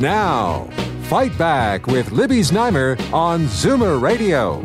Now, Fight Back with Libby Znaimer on Zoomer Radio.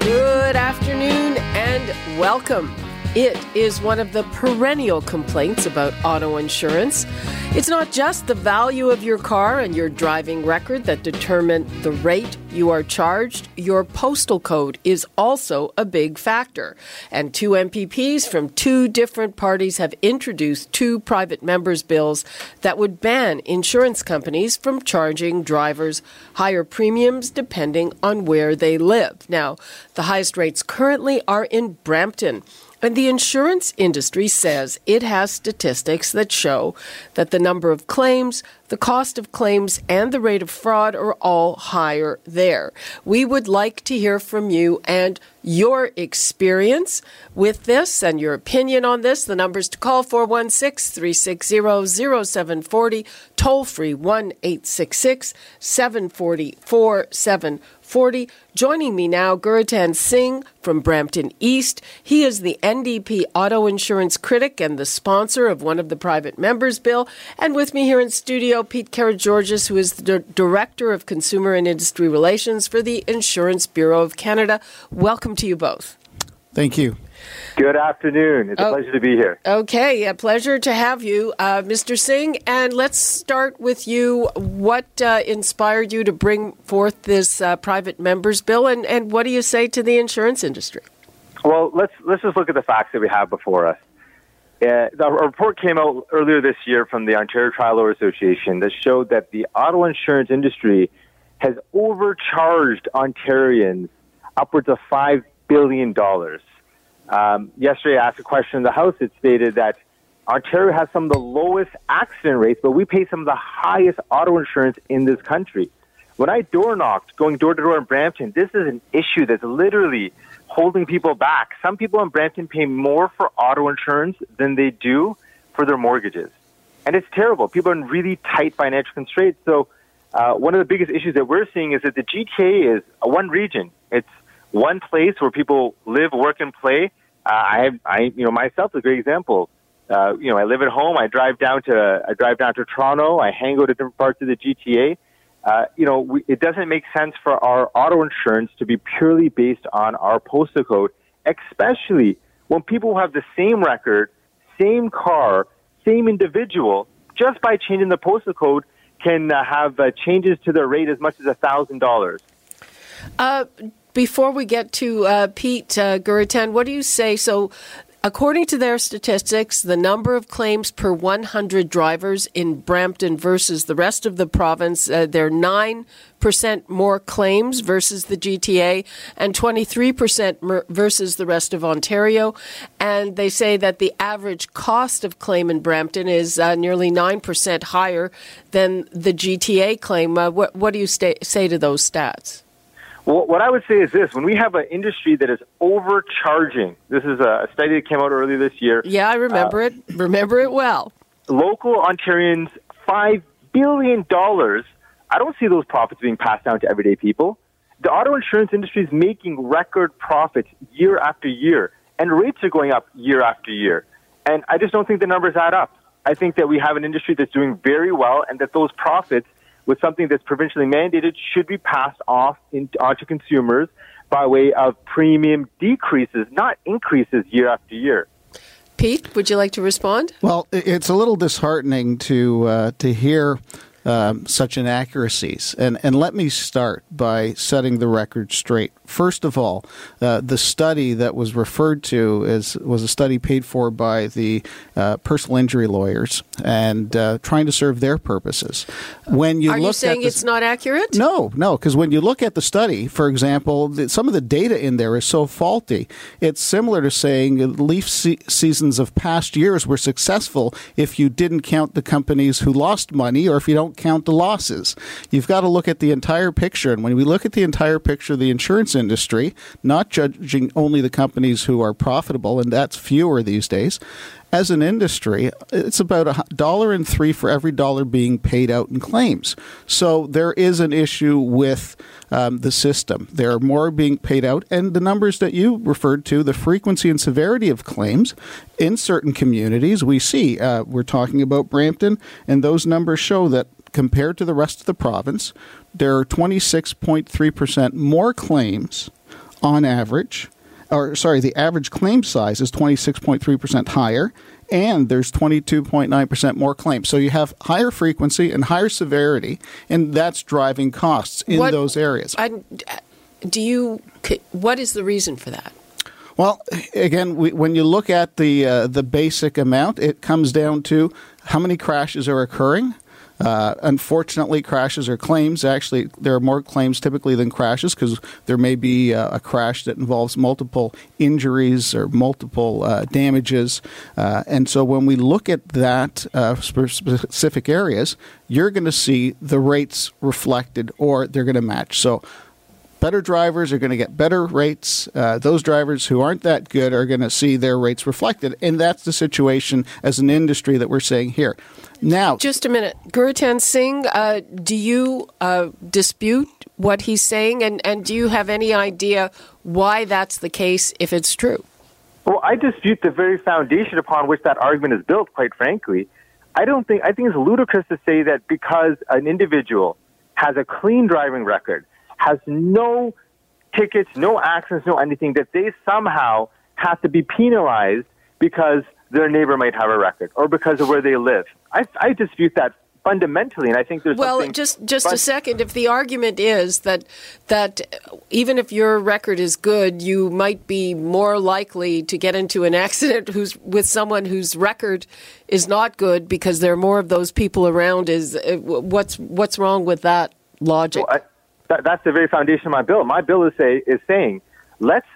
Good afternoon and welcome. It is one of the perennial complaints about auto insurance. It's not just the value of your car and your driving record that determine the rate you are charged. Your postal code is also a big factor. And two MPPs from two different parties have introduced two private members' bills that would ban insurance companies from charging drivers higher premiums depending on where they live. Now, the highest rates currently are in Brampton. And the insurance industry says it has statistics that show that the number of claims, the cost of claims, and the rate of fraud are all higher there. We would like to hear from you and your experience with this and your opinion on this. The numbers to call 416 360 0740, toll free 1 866 740 4740. Joining me now, Gurratan Singh from Brampton East. He is the NDP auto insurance critic and the sponsor of one of the private members bill. And with me here in studio, Pete Karageorgos, who is the Director of Consumer and Industry Relations for the Insurance Bureau of Canada. Welcome to you both. Thank you. Good afternoon. It's a Oh. pleasure to be here. Okay, a pleasure to have you, uh, Mr. Singh. And let's start with you. What uh, inspired you to bring forth this uh, private members bill, and, and what do you say to the insurance industry? Well, let's let's just look at the facts that we have before us. Uh, the report came out earlier this year from the Ontario Trial Lawyer Association that showed that the auto insurance industry has overcharged Ontarians upwards of five billion dollars. Um, yesterday, I asked a question in the House. It stated that Ontario has some of the lowest accident rates, but we pay some of the highest auto insurance in this country. When I door knocked, going door to door in Brampton, this is an issue that's literally holding people back. Some people in Brampton pay more for auto insurance than they do for their mortgages. And it's terrible. People are in really tight financial constraints. So, uh, one of the biggest issues that we're seeing is that the GTA is one region. It's one place where people live, work, and play. Uh, I I, you know, myself is a great example. Uh, you know, I live at home. I drive down to, I drive down to Toronto. I hang out at different parts of the GTA. Uh, you know, we, it doesn't make sense for our auto insurance to be purely based on our postal code, especially when people have the same record, same car, same individual, just by changing the postal code, can uh, have uh, changes to their rate as much as a thousand dollars. Before we get to uh, Pete uh, Gurratan, what do you say? So, according to their statistics, the number of claims per 100 drivers in Brampton versus the rest of the province, uh, they're 9% more claims versus the GTA and 23% mer- versus the rest of Ontario. And they say that the average cost of claim in Brampton is uh, nearly 9% higher than the GTA claim. Uh, what, what do you say to those stats? Well, what I would say is this: when we have an industry that is overcharging, this is a study that came out earlier this year. Yeah, I remember uh, it. Remember it well. Local Ontarians five billion dollars. I don't see those profits being passed down to everyday people. The auto insurance industry is making record profits year after year, and rates are going up year after year. And I just don't think the numbers add up. I think that we have an industry that's doing very well, and that those profits with something that's provincially mandated should be passed off in, onto consumers by way of premium decreases, not increases year after year. Pete, would you like to respond? Well, it's a little disheartening to uh, to hear um, such inaccuracies, and and let me start by setting the record straight. First of all, uh, the study that was referred to is was a study paid for by the uh, personal injury lawyers and uh, trying to serve their purposes. When you Are look you saying at the, it's not accurate? No, no, because when you look at the study, for example, the, some of the data in there is so faulty. It's similar to saying leaf se- seasons of past years were successful if you didn't count the companies who lost money or if you don't don't count the losses. You've got to look at the entire picture. And when we look at the entire picture of the insurance industry, not judging only the companies who are profitable, and that's fewer these days, as an industry, it's about a dollar and three for every dollar being paid out in claims. So there is an issue with um, the system. There are more being paid out, and the numbers that you referred to, the frequency and severity of claims in certain communities, we see. Uh, we're talking about Brampton, and those numbers show that compared to the rest of the province, there are 26.3% more claims on average or sorry, the average claim size is 26.3% higher, and there's 22.9% more claims. So you have higher frequency and higher severity, and that's driving costs in what, those areas. I, do you? What is the reason for that? Well, again, we, when you look at the uh, the basic amount, it comes down to how many crashes are occurring, uh, unfortunately, crashes or claims actually there are more claims typically than crashes because there may be uh, a crash that involves multiple injuries or multiple uh, damages. Uh, and so when we look at that uh, specific areas, you're going to see the rates reflected or they're going to match. So better drivers are going to get better rates. Uh, those drivers who aren't that good are going to see their rates reflected. And that's the situation as an industry that we're saying here. Now, just a minute, Gurratan Singh, uh, do you uh, dispute what he's saying, and, and do you have any idea why that's the case if it's true? Well, I dispute the very foundation upon which that argument is built. Quite frankly, I don't think I think it's ludicrous to say that because an individual has a clean driving record, has no tickets, no accidents, no anything, that they somehow have to be penalized because their neighbor might have a record or because of where they live. I, I dispute that fundamentally, and I think there's well, just just fun- a second. If the argument is that that even if your record is good, you might be more likely to get into an accident who's with someone whose record is not good because there are more of those people around. Is uh, what's what's wrong with that logic? Well, I, that, that's the very foundation of my bill. My bill is say is saying let's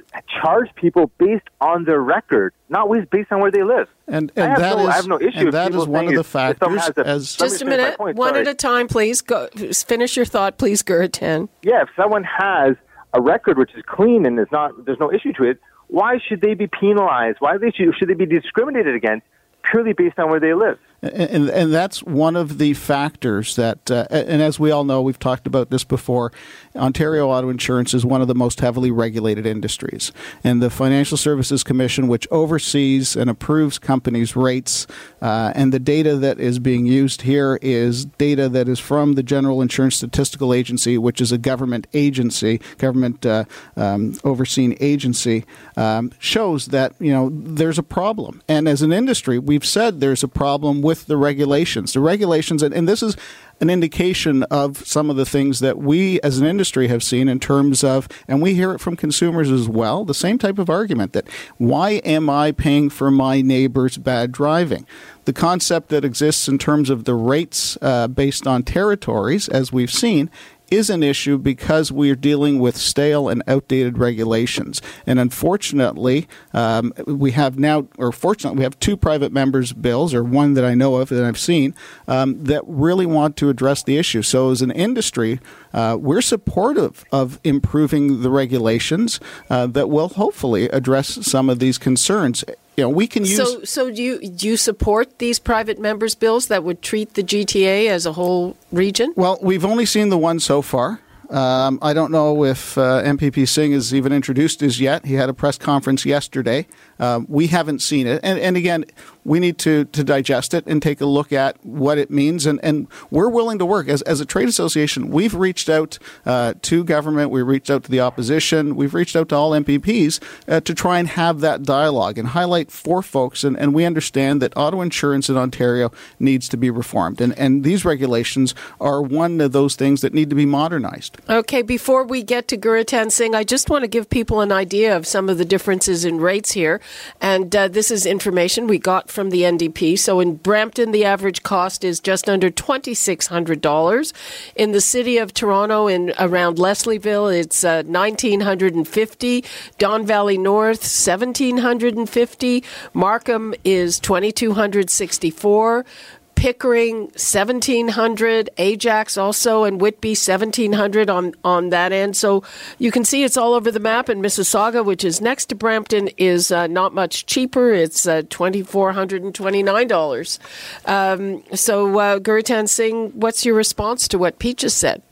charge people based on their record, not based on where they live. And, and I, have no, is, I have no issue. And that is one of the factors. A, as, just a minute, point, one sorry. at a time, please. Go finish your thought, please, Gurratan. Yeah, if someone has a record which is clean and is not, there's no issue to it. Why should they be penalized? Why they should, should they be discriminated against purely based on where they live? And, and that's one of the factors that, uh, and as we all know, we've talked about this before. Ontario auto insurance is one of the most heavily regulated industries, and the Financial Services Commission, which oversees and approves companies' rates, uh, and the data that is being used here is data that is from the General Insurance Statistical Agency, which is a government agency, government uh, um, overseen agency, um, shows that you know there's a problem, and as an industry, we've said there's a problem with the regulations. The regulations, and, and this is an indication of some of the things that we as an industry have seen in terms of, and we hear it from consumers as well, the same type of argument that why am I paying for my neighbor's bad driving? The concept that exists in terms of the rates uh, based on territories, as we've seen, is an issue because we are dealing with stale and outdated regulations. And unfortunately, um, we have now, or fortunately, we have two private members' bills, or one that I know of that I've seen, um, that really want to address the issue. So, as an industry, uh, we're supportive of improving the regulations uh, that will hopefully address some of these concerns you know, we can use. So, so do you do you support these private members' bills that would treat the GTA as a whole region? Well, we've only seen the one so far. Um, I don't know if uh, MPP Singh has even introduced his yet. He had a press conference yesterday. Um, we haven't seen it. And, and again, we need to, to digest it and take a look at what it means. And, and we're willing to work. As, as a trade association, we've reached out uh, to government, we've reached out to the opposition, we've reached out to all MPPs uh, to try and have that dialogue and highlight for folks. And, and we understand that auto insurance in Ontario needs to be reformed. And, and these regulations are one of those things that need to be modernized. Okay, before we get to Gurratan Singh, I just want to give people an idea of some of the differences in rates here. And uh, this is information we got from the NDP. So in Brampton, the average cost is just under $2,600. In the city of Toronto, in around Leslieville, it's uh, 1950 Don Valley North, 1750 Markham is 2264 Pickering 1700, Ajax also, and Whitby 1700 on, on that end. So you can see it's all over the map. And Mississauga, which is next to Brampton, is uh, not much cheaper. It's uh, $2,429. Um, so, uh, Gurratan Singh, what's your response to what Pete just said?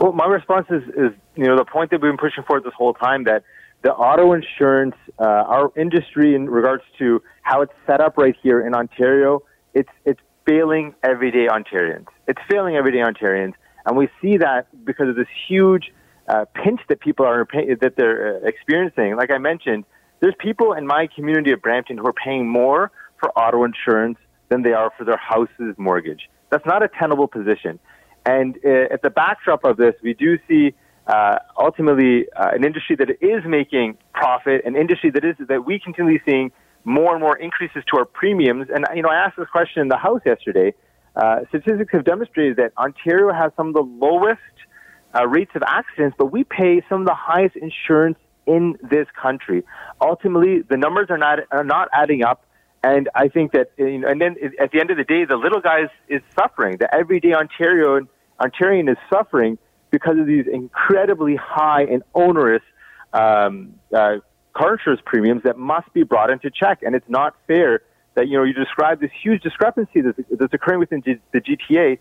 Well, my response is, is you know, the point that we've been pushing forward this whole time that the auto insurance, uh, our industry in regards to how it's set up right here in Ontario, it's, it's failing everyday Ontarians. It's failing everyday Ontarians, and we see that because of this huge uh, pinch that people are that they're uh, experiencing. Like I mentioned, there's people in my community of Brampton who are paying more for auto insurance than they are for their house's mortgage. That's not a tenable position. And uh, at the backdrop of this, we do see uh, ultimately uh, an industry that is making profit, an industry that is that we continually seeing more and more increases to our premiums. And, you know, I asked this question in the House yesterday. Uh, statistics have demonstrated that Ontario has some of the lowest uh, rates of accidents, but we pay some of the highest insurance in this country. Ultimately, the numbers are not are not adding up, and I think that you know, and then at the end of the day, the little guy is, is suffering. The everyday Ontario Ontarian is suffering because of these incredibly high and onerous um, uh, car insurance premiums that must be brought into check. And it's not fair that, you know, you describe this huge discrepancy that's, that's occurring within G- the GTA.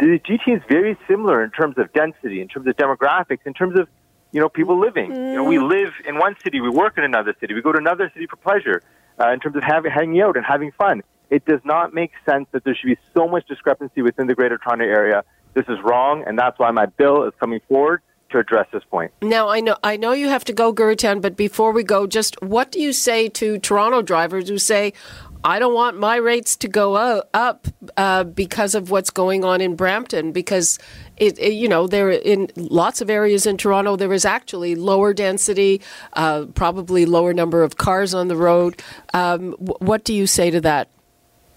The GTA is very similar in terms of density, in terms of demographics, in terms of, you know, people living. Mm. You know, we live in one city, we work in another city, we go to another city for pleasure, uh, in terms of having, hanging out and having fun. It does not make sense that there should be so much discrepancy within the Greater Toronto Area. This is wrong, and that's why my bill is coming forward to address this point. Now, I know I know you have to go, Gurratan, but before we go, just what do you say to Toronto drivers who say, I don't want my rates to go up uh, because of what's going on in Brampton. Because it, it, you know, there in lots of areas in Toronto, there is actually lower density, uh, probably lower number of cars on the road. Um, what do you say to that?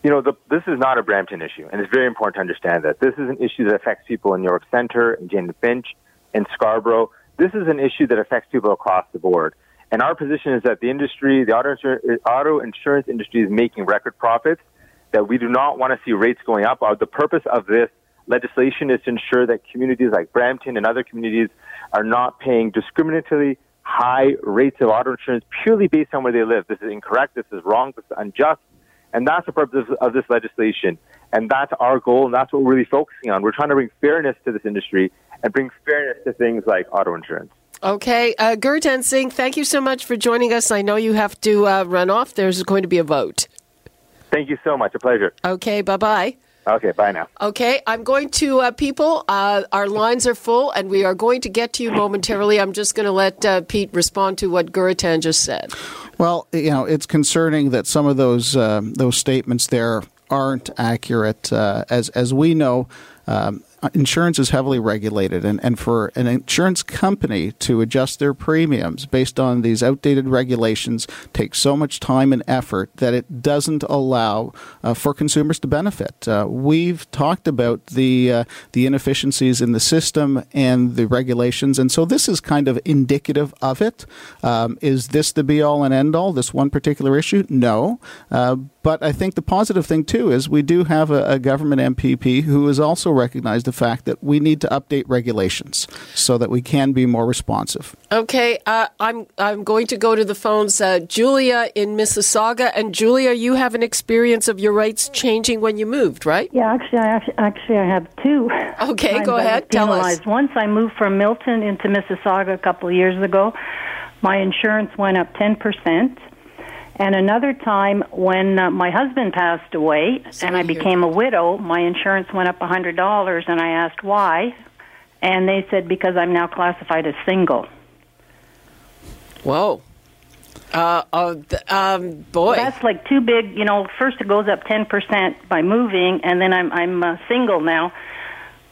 You know, the, this is not a Brampton issue, and it's very important to understand that this is an issue that affects people in York Centre and Jane Finch in Scarborough. This is an issue that affects people across the board. And our position is that the industry, the auto, insur- auto insurance industry is making record profits, that we do not want to see rates going up. Uh, the purpose of this legislation is to ensure that communities like Brampton and other communities are not paying discriminatorily high rates of auto insurance purely based on where they live. This is incorrect. This is wrong. This is unjust. And that's the purpose of this legislation. And that's our goal, and that's what we're really focusing on. We're trying to bring fairness to this industry and bring fairness to things like auto insurance. Okay. Uh, Gurratan Singh, thank you so much for joining us. I know you have to uh, run off. There's going to be a vote. Thank you so much. A pleasure. Okay. Bye bye. Okay, bye now. Okay, I'm going to uh, people. Uh, our lines are full, and we are going to get to you momentarily. I'm just going to let uh, Pete respond to what Gurratan just said. Well, you know, it's concerning that some of those uh, those statements there aren't accurate. Uh, as as we know, um, insurance is heavily regulated, and, and for an insurance company to adjust their premiums based on these outdated regulations takes so much time and effort that it doesn't allow uh, for consumers to benefit. Uh, we've talked about the uh, the inefficiencies in the system and the regulations, and so this is kind of indicative of it. Um, is this the be all and end all? This one particular issue? No. Uh, but I think the positive thing too is we do have a, a government MPP who has also recognized fact that we need to update regulations so that we can be more responsive. Okay, uh, I'm I'm going to go to the phones. Uh, Julia in Mississauga, and Julia, you have an experience of your rights changing when you moved, right? Yeah, actually, I actually, actually I have two. Okay, go ahead. Tell us. Once I moved from Milton into Mississauga a couple of years ago, my insurance went up ten percent and another time when uh, my husband passed away and I became a widow, my insurance went up a $100 and I asked why. And they said because I'm now classified as single. Whoa. Uh, uh, um, boy. Well, that's like too big. You know, first it goes up 10% by moving, and then I'm, I'm uh, single now,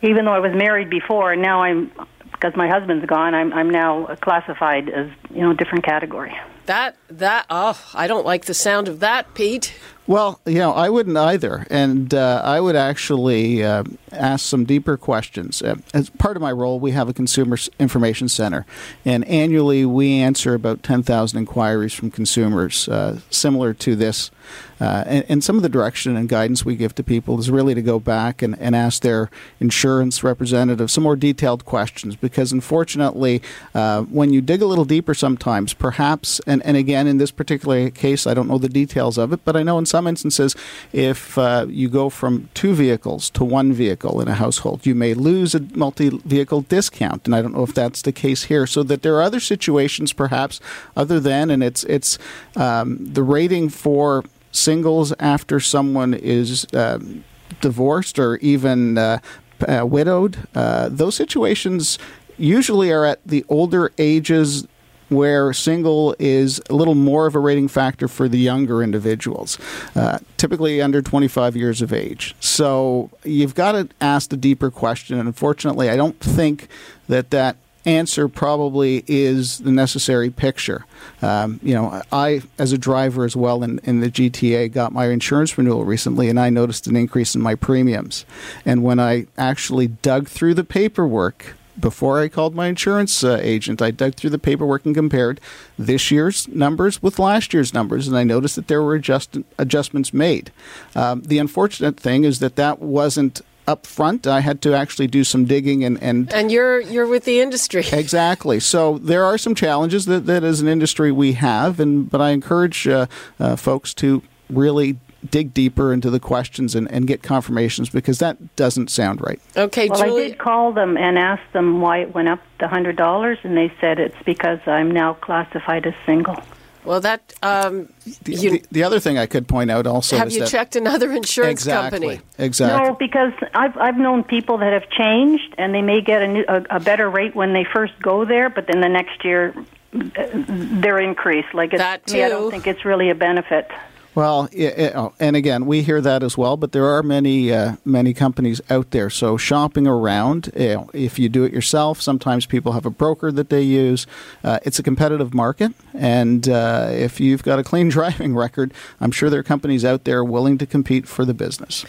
even though I was married before, and now I'm, because my husband's gone, I'm, I'm now classified as, you know, different category. That that oh, I don't like the sound of that, Pete. Well, you know, I wouldn't either, and uh, I would actually uh, ask some deeper questions. Uh, as part of my role, we have a consumer information center, and annually we answer about ten thousand inquiries from consumers, uh, similar to this. Uh, and, and, some of the direction and guidance we give to people is really to go back and, and ask their insurance representative some more detailed questions because unfortunately, uh, when you dig a little deeper sometimes, perhaps, and, and again, in this particular case, I don't know the details of it, but I know in some instances, if uh, you go from two vehicles to one vehicle in a household, you may lose a multi vehicle discount. And I don't know if that's the case here. So that there are other situations, perhaps, other than, and it's, it's um, the rating for singles after someone is um, divorced or even uh, uh, widowed. Uh, those situations usually are at the older ages where single is a little more of a rating factor for the younger individuals, uh, typically under 25 years of age. So you've got to ask the deeper question. And unfortunately, I don't think that that answer probably is the necessary picture. Um, you know, I, as a driver as well in, in the GTA, got my insurance renewal recently, and I noticed an increase in my premiums. And when I actually dug through the paperwork, before I called my insurance uh, agent, I dug through the paperwork and compared this year's numbers with last year's numbers, and I noticed that there were adjust- adjustments made. Um, the unfortunate thing is that that wasn't up front. I had to actually do some digging and and and you're you're with the industry exactly. So there are some challenges that, that as an industry we have, and but I encourage uh, uh, folks to really dig deeper into the questions and, and get confirmations because that doesn't sound right. Okay, well, Julie. I did call them and ask them why it went up the hundred dollars, and they said it's because I'm now classified as single. Well, that um, the, you, the, the, other thing I could point out also have you that, checked another insurance exactly, company? Exactly. No, because I've I've known people that have changed, and they may get a, new, a, a better rate when they first go there, but then the next year their they're. Like it's, that too. Me, I don't think it's really a benefit. Well, oh, and again, we hear that as well, but there are many uh, many companies out there. So shopping around, you know, if you do it yourself, sometimes people have a broker that they use. Uh, it's a competitive market, and uh, if you've got a clean driving record, I'm sure there are companies out there willing to compete for the business.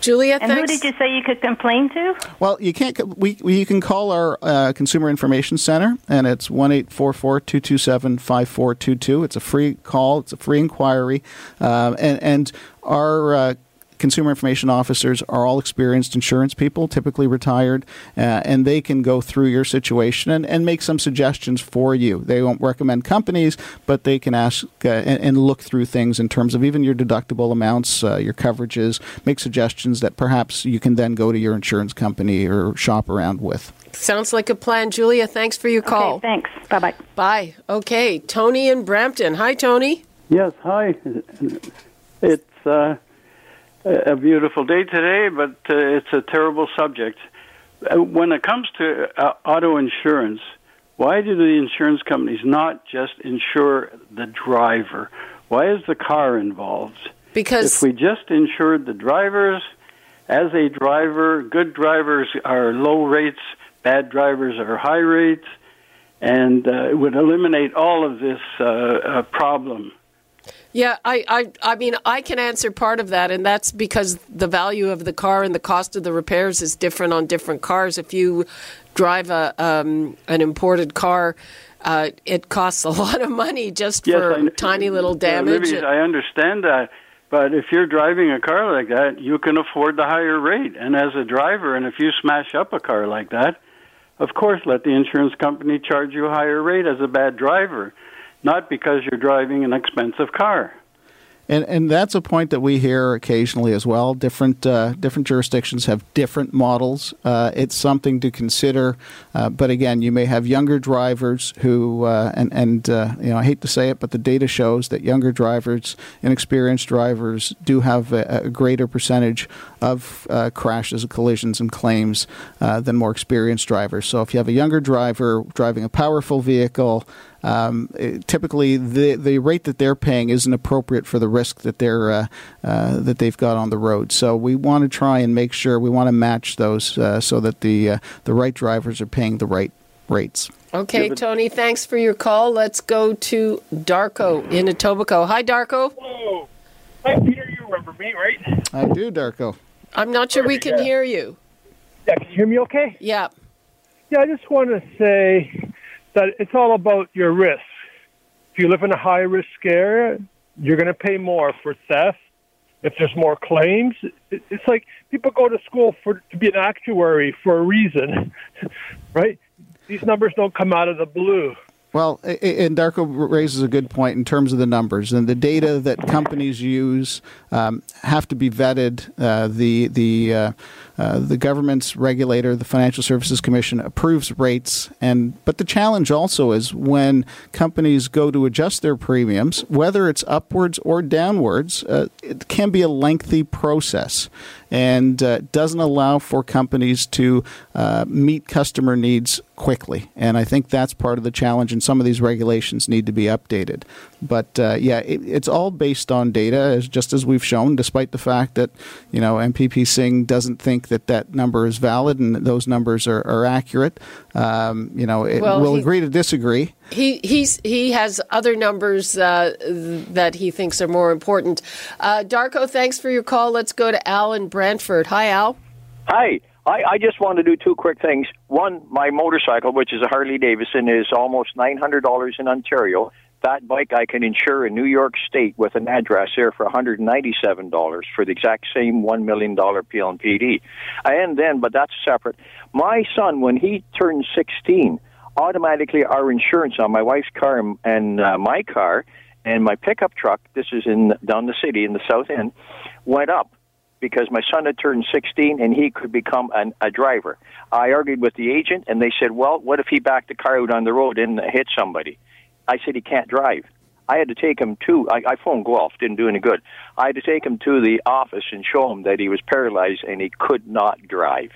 Julia, and thanks. who did you say you could complain to? Well, you can't. We, we you can call our uh, consumer information center, and it's one eight four four two two seven five four two two. It's a free call. It's a free inquiry, uh, and and our uh, consumer information officers are all experienced insurance people, typically retired, uh, and they can go through your situation and, and make some suggestions for you. They won't recommend companies, but they can ask uh, and, and, look through things in terms of even your deductible amounts, uh, your coverages, make suggestions that perhaps you can then go to your insurance company or shop around with. Sounds like a plan, Julia. Thanks for your call. Okay, thanks. Bye bye. Bye. Okay, Tony in Brampton. Hi, Tony. Yes, hi. It's uh, a beautiful day today, but uh, it's a terrible subject. Uh, when it comes to uh, auto insurance, why do the insurance companies not just insure the driver? Why is the car involved? Because if we just insured the drivers, as a driver, good drivers are low rates, bad drivers are high rates, and uh, it would eliminate all of this uh, uh, problem. Yeah, I, I, I mean, I can answer part of that, and that's because the value of the car and the cost of the repairs is different on different cars. If you drive a um, an imported car, uh, it costs a lot of money just yes, for I, tiny little damage. I understand that, but if you're driving a car like that, you can afford the higher rate. And as a driver, and if you smash up a car like that, of course, let the insurance company charge you a higher rate as a bad driver not because you're driving an expensive car. And, and that's a point that we hear occasionally as well. Different uh, different jurisdictions have different models. Uh, it's something to consider. Uh, but again, you may have younger drivers who, uh, and and uh, you know, I hate to say it, but the data shows that younger drivers, inexperienced drivers, do have a, a greater percentage of uh, crashes, and collisions, and claims than more experienced drivers. So if you have a younger driver driving a powerful vehicle, um, typically the the rate that they're paying isn't appropriate for the risk that they're uh, uh, that they've got on the road. So we want to try and make sure we want to match those uh, so that the uh, the right drivers are paying the right rates. Okay, Tony, thanks for your call. Let's go to Darko in Etobicoke. Hi, Darko. Hello. Hi, Peter. You remember me, right? I do, Darko. I'm not sure we can Yeah. hear you. Yeah, can you hear me okay? Yeah. Yeah, I just want to say that it's all about your risk. If you live in a high risk area, you're going to pay more for theft. If there's more claims, it's like people go to school for to be an actuary for a reason, right? These numbers don't come out of the blue. Well, and Darko raises a good point in terms of the numbers and the data that companies use um, have to be vetted. Uh, the the uh, uh, the government's regulator, the Financial Services Commission, approves rates, and but the challenge also is when companies go to adjust their premiums, whether it's upwards or downwards, uh, it can be a lengthy process and uh, doesn't allow for companies to uh, meet customer needs quickly. And I think that's part of the challenge, and some of these regulations need to be updated. But uh, yeah, it, it's all based on data, just as we've shown, despite the fact that you know MPP Singh doesn't think that that number is valid and those numbers are, are accurate. Um, you know, it, Well, we'll he- agree to disagree. He he's he has other numbers uh, that he thinks are more important. Uh, Darko, thanks for your call. Let's go to Al in Brantford. Hi, Al. Hi. I, I just want to do two quick things. One, my motorcycle, which is a Harley Davidson, is almost $900 in Ontario. That bike I can insure in New York State with an address here for $197 for the exact same $1 million PLPD. And then, but that's separate. My son, when he turned 16, automatically our insurance on my wife's car and uh, my car and my pickup truck, this is in down the city in the south end, went up because my son had turned 16 and he could become an, a driver. I argued with the agent and they said, well, what if he backed the car out on the road and hit somebody? I said he can't drive. I had to take him to, I, I phoned Guelph, didn't do any good. I had to take him to the office and show him that he was paralyzed and he could not drive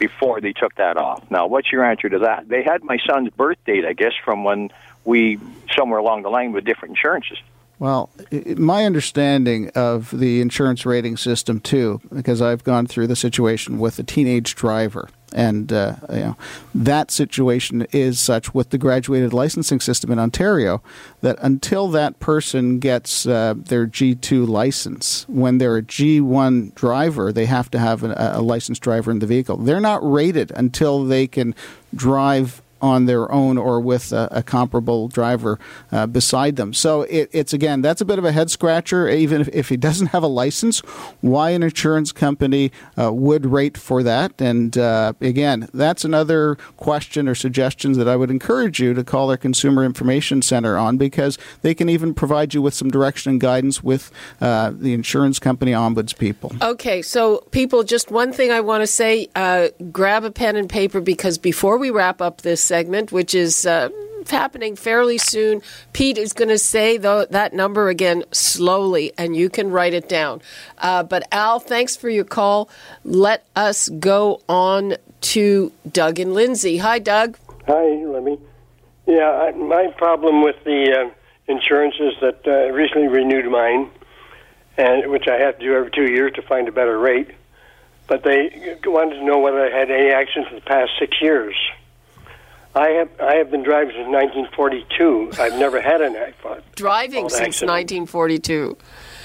before they took that off. Now, what's your answer to that? They had my son's birth date, I guess, from when we, somewhere along the line with different insurances. Well, my understanding of the insurance rating system too, because I've gone through the situation with a teenage driver, and uh, you know that situation is such with the graduated licensing system in Ontario that until that person gets uh, their G2 license, when they're a G1 driver, they have to have a, a licensed driver in the vehicle. They're not rated until they can drive on their own or with a, a comparable driver uh, beside them. So it, it's again, that's a bit of a head scratcher. Even if, if he doesn't have a license, why an insurance company uh, would rate for that? And uh, again, that's another question or suggestions that I would encourage you to call their Consumer Information Center on because they can even provide you with some direction and guidance with uh, the insurance company ombuds people. Okay, so people, just one thing I want to say: uh, grab a pen and paper because before we wrap up this segment, which is uh, happening fairly soon, Pete is going to say tho- that number again slowly, and you can write it down. Uh, but Al, thanks for your call. Let us go on to Doug and Lindsay. Hi, Doug. Hi, Lemmy. Yeah, I, my problem with the uh, insurance is that uh, I recently renewed mine, and which I have to do every two years to find a better rate. But they wanted to know whether I had any accidents in the past six years. I have I have been driving since 1942. I've never had an accident. Driving since accident. 1942.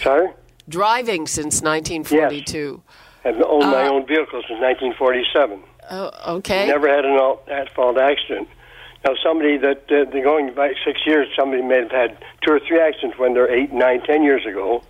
Sorry, Driving since 1942. I've owned my Uh, own vehicle since 1947. Oh, okay. Never had an at-fault accident. Now, somebody that uh, they're going back six years, somebody may have had two or three accidents when they're eight, nine, ten years ago.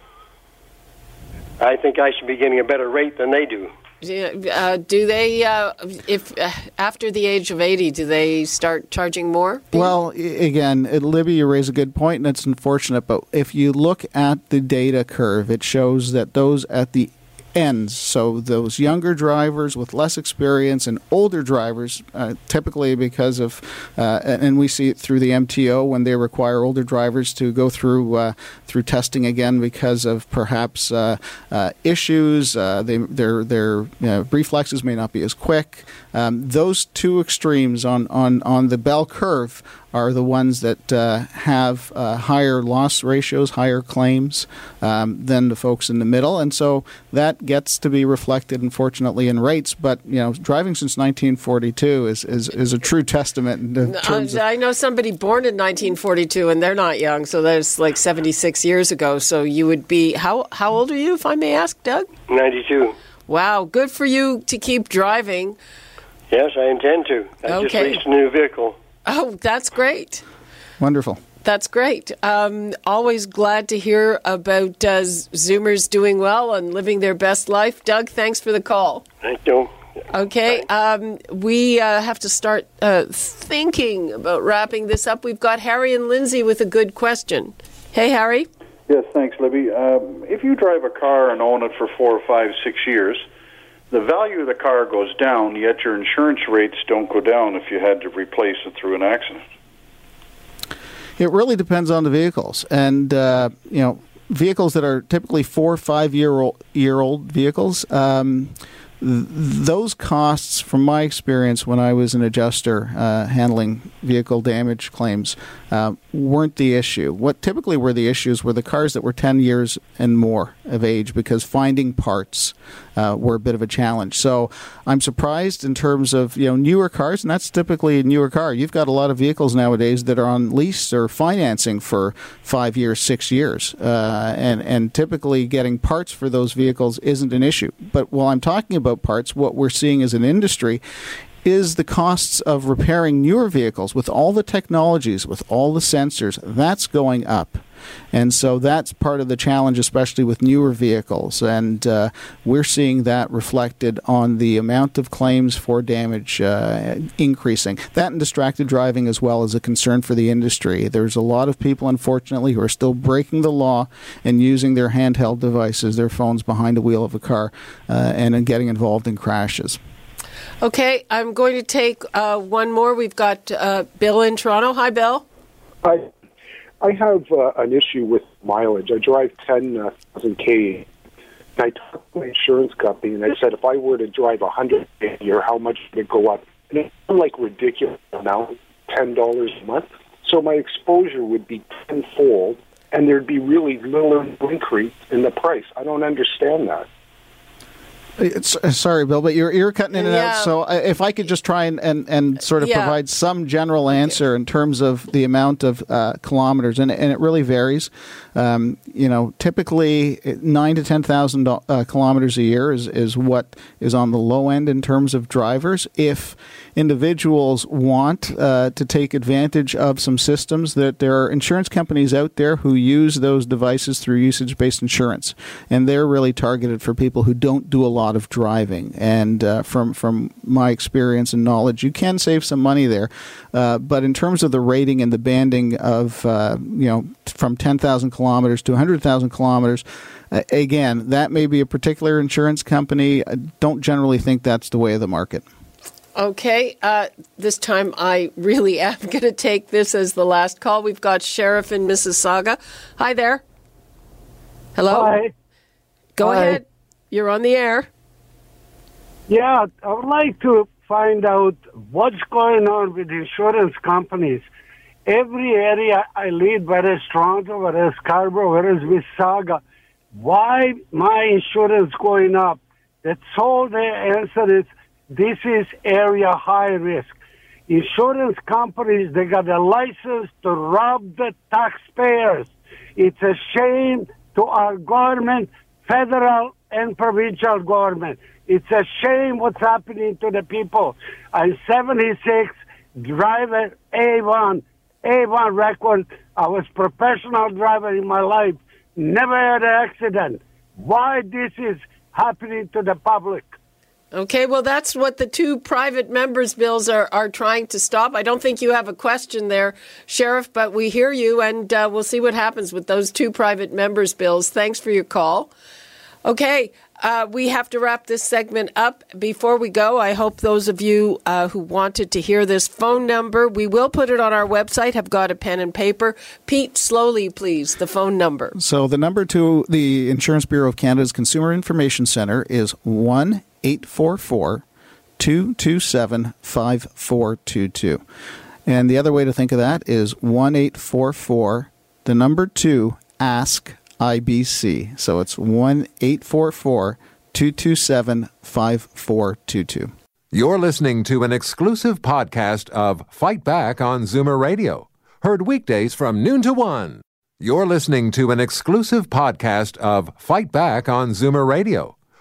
I think I should be getting a better rate than they do. Uh, do they, uh, if uh, after the age of 80, do they start charging more? Well, again, uh, Libby, you raise a good point, and it's unfortunate. But if you look at the data curve, it shows that those at the ends, so those younger drivers with less experience and older drivers, uh, typically because of, uh, and we see it through the MTO when they require older drivers to go through uh, through testing again because of perhaps uh, uh, issues. Uh, they, their their you know, reflexes may not be as quick. Um, those two extremes on, on, on the bell curve are the ones that uh, have uh, higher loss ratios, higher claims um, than the folks in the middle, and so that gets to be reflected, unfortunately, in rates. But you know, driving since 1942 is is, is a true testament in terms. Uh, I know somebody born in 1942, and they're not young, so that's like 76 years ago. So you would be how how old are you, if I may ask, Doug? 92. Wow, good for you to keep driving. Yes, I intend to. I just leased a new vehicle. Oh, that's great. Wonderful. That's great. Um, always glad to hear about uh, Zoomers doing well and living their best life. Doug, thanks for the call. Thank you. Okay, um, we uh, have to start uh, thinking about wrapping this up. We've got Harry and Lindsay with a good question. Hey, Harry. Yes, thanks, Libby. Um, if you drive a car and own it for four or five, six years, the value of the car goes down, yet your insurance rates don't go down if you had to replace it through an accident. It really depends on the vehicles, and uh, you know, vehicles that are typically four or five year old, year old vehicles. Um, those costs, from my experience when I was an adjuster uh, handling vehicle damage claims, uh, weren't the issue. What typically were the issues were the cars that were 10 years and more of age because finding parts uh, were a bit of a challenge. So I'm surprised in terms of you know newer cars, and that's typically a newer car. You've got a lot of vehicles nowadays that are on lease or financing for five years, six years, uh, and and typically getting parts for those vehicles isn't an issue. But while I'm talking about parts, what we're seeing as an industry is the costs of repairing newer vehicles with all the technologies, with all the sensors, that's going up. And so that's part of the challenge, especially with newer vehicles. And uh, we're seeing that reflected on the amount of claims for damage uh, increasing. That and distracted driving as well is a concern for the industry. There's a lot of people, unfortunately, who are still breaking the law and using their handheld devices, their phones behind the wheel of a car, uh, and in getting involved in crashes. Okay, I'm going to take uh, one more. We've got uh, Bill in Toronto. Hi, Bill. I I have uh, an issue with mileage. I drive ten thousand k. And I talked to my insurance company, and I said if I were to drive a hundred a year, how much would it go up? And it's like ridiculous amount, ten dollars a month. So my exposure would be tenfold, and there'd be really little increase in the price. I don't understand that. It's, uh, sorry, Bill, but you're you're cutting in and Yeah. out. So uh, if I could just try and, and, and sort of Yeah. provide some general answer in terms of the amount of uh, kilometers, and and it really varies. Um, you know, typically uh, nine to ten thousand uh, kilometers a year is is what is on the low end in terms of drivers. If individuals want uh, to take advantage of some systems that there are insurance companies out there who use those devices through usage based insurance. And they're really targeted for people who don't do a lot of driving. And uh, from from my experience and knowledge you can save some money there. Uh, but in terms of the rating and the banding of uh, you know from 10,000 kilometers to 100,000 kilometers uh, again that may be a particular insurance company. I don't generally think that's the way of the market Okay, uh, this time I really am going to take this as the last call. We've got Sheriff in Mississauga. Hi there. Hello. Hi. Go Hi. ahead. You're on the air. Yeah, I would like to find out what's going on with insurance companies. Every area I lead, whether it's Toronto, whether it's Scarborough, whether it's Mississauga, why my insurance going up? That's all the answer is this is area high risk. Insurance companies, they got a license to rob the taxpayers. It's a shame to our government, federal and provincial government. It's a shame what's happening to the people. I'm 76, driver A1, A1 record. I was professional driver in my life, never had an accident. Why this is happening to the public? Okay, well, that's what the two private members' bills are, are trying to stop. I don't think you have a question there, Sheriff, but we hear you, and uh, we'll see what happens with those two private members' bills. Thanks for your call. Okay, uh, we have to wrap this segment up. Before we go, I hope those of you uh, who wanted to hear this phone number, we will put it on our website, have got a pen and paper. Pete, slowly, please, the phone number. So the number to the Insurance Bureau of Canada's Consumer Information Center is 1 844 227 5422. And the other way to think of that is 1 844, the number 2, ask IBC. So it's 1 844 227 5422. You're listening to an exclusive podcast of Fight Back on Zoomer Radio, heard weekdays from noon to 1. You're listening to an exclusive podcast of Fight Back on Zoomer Radio,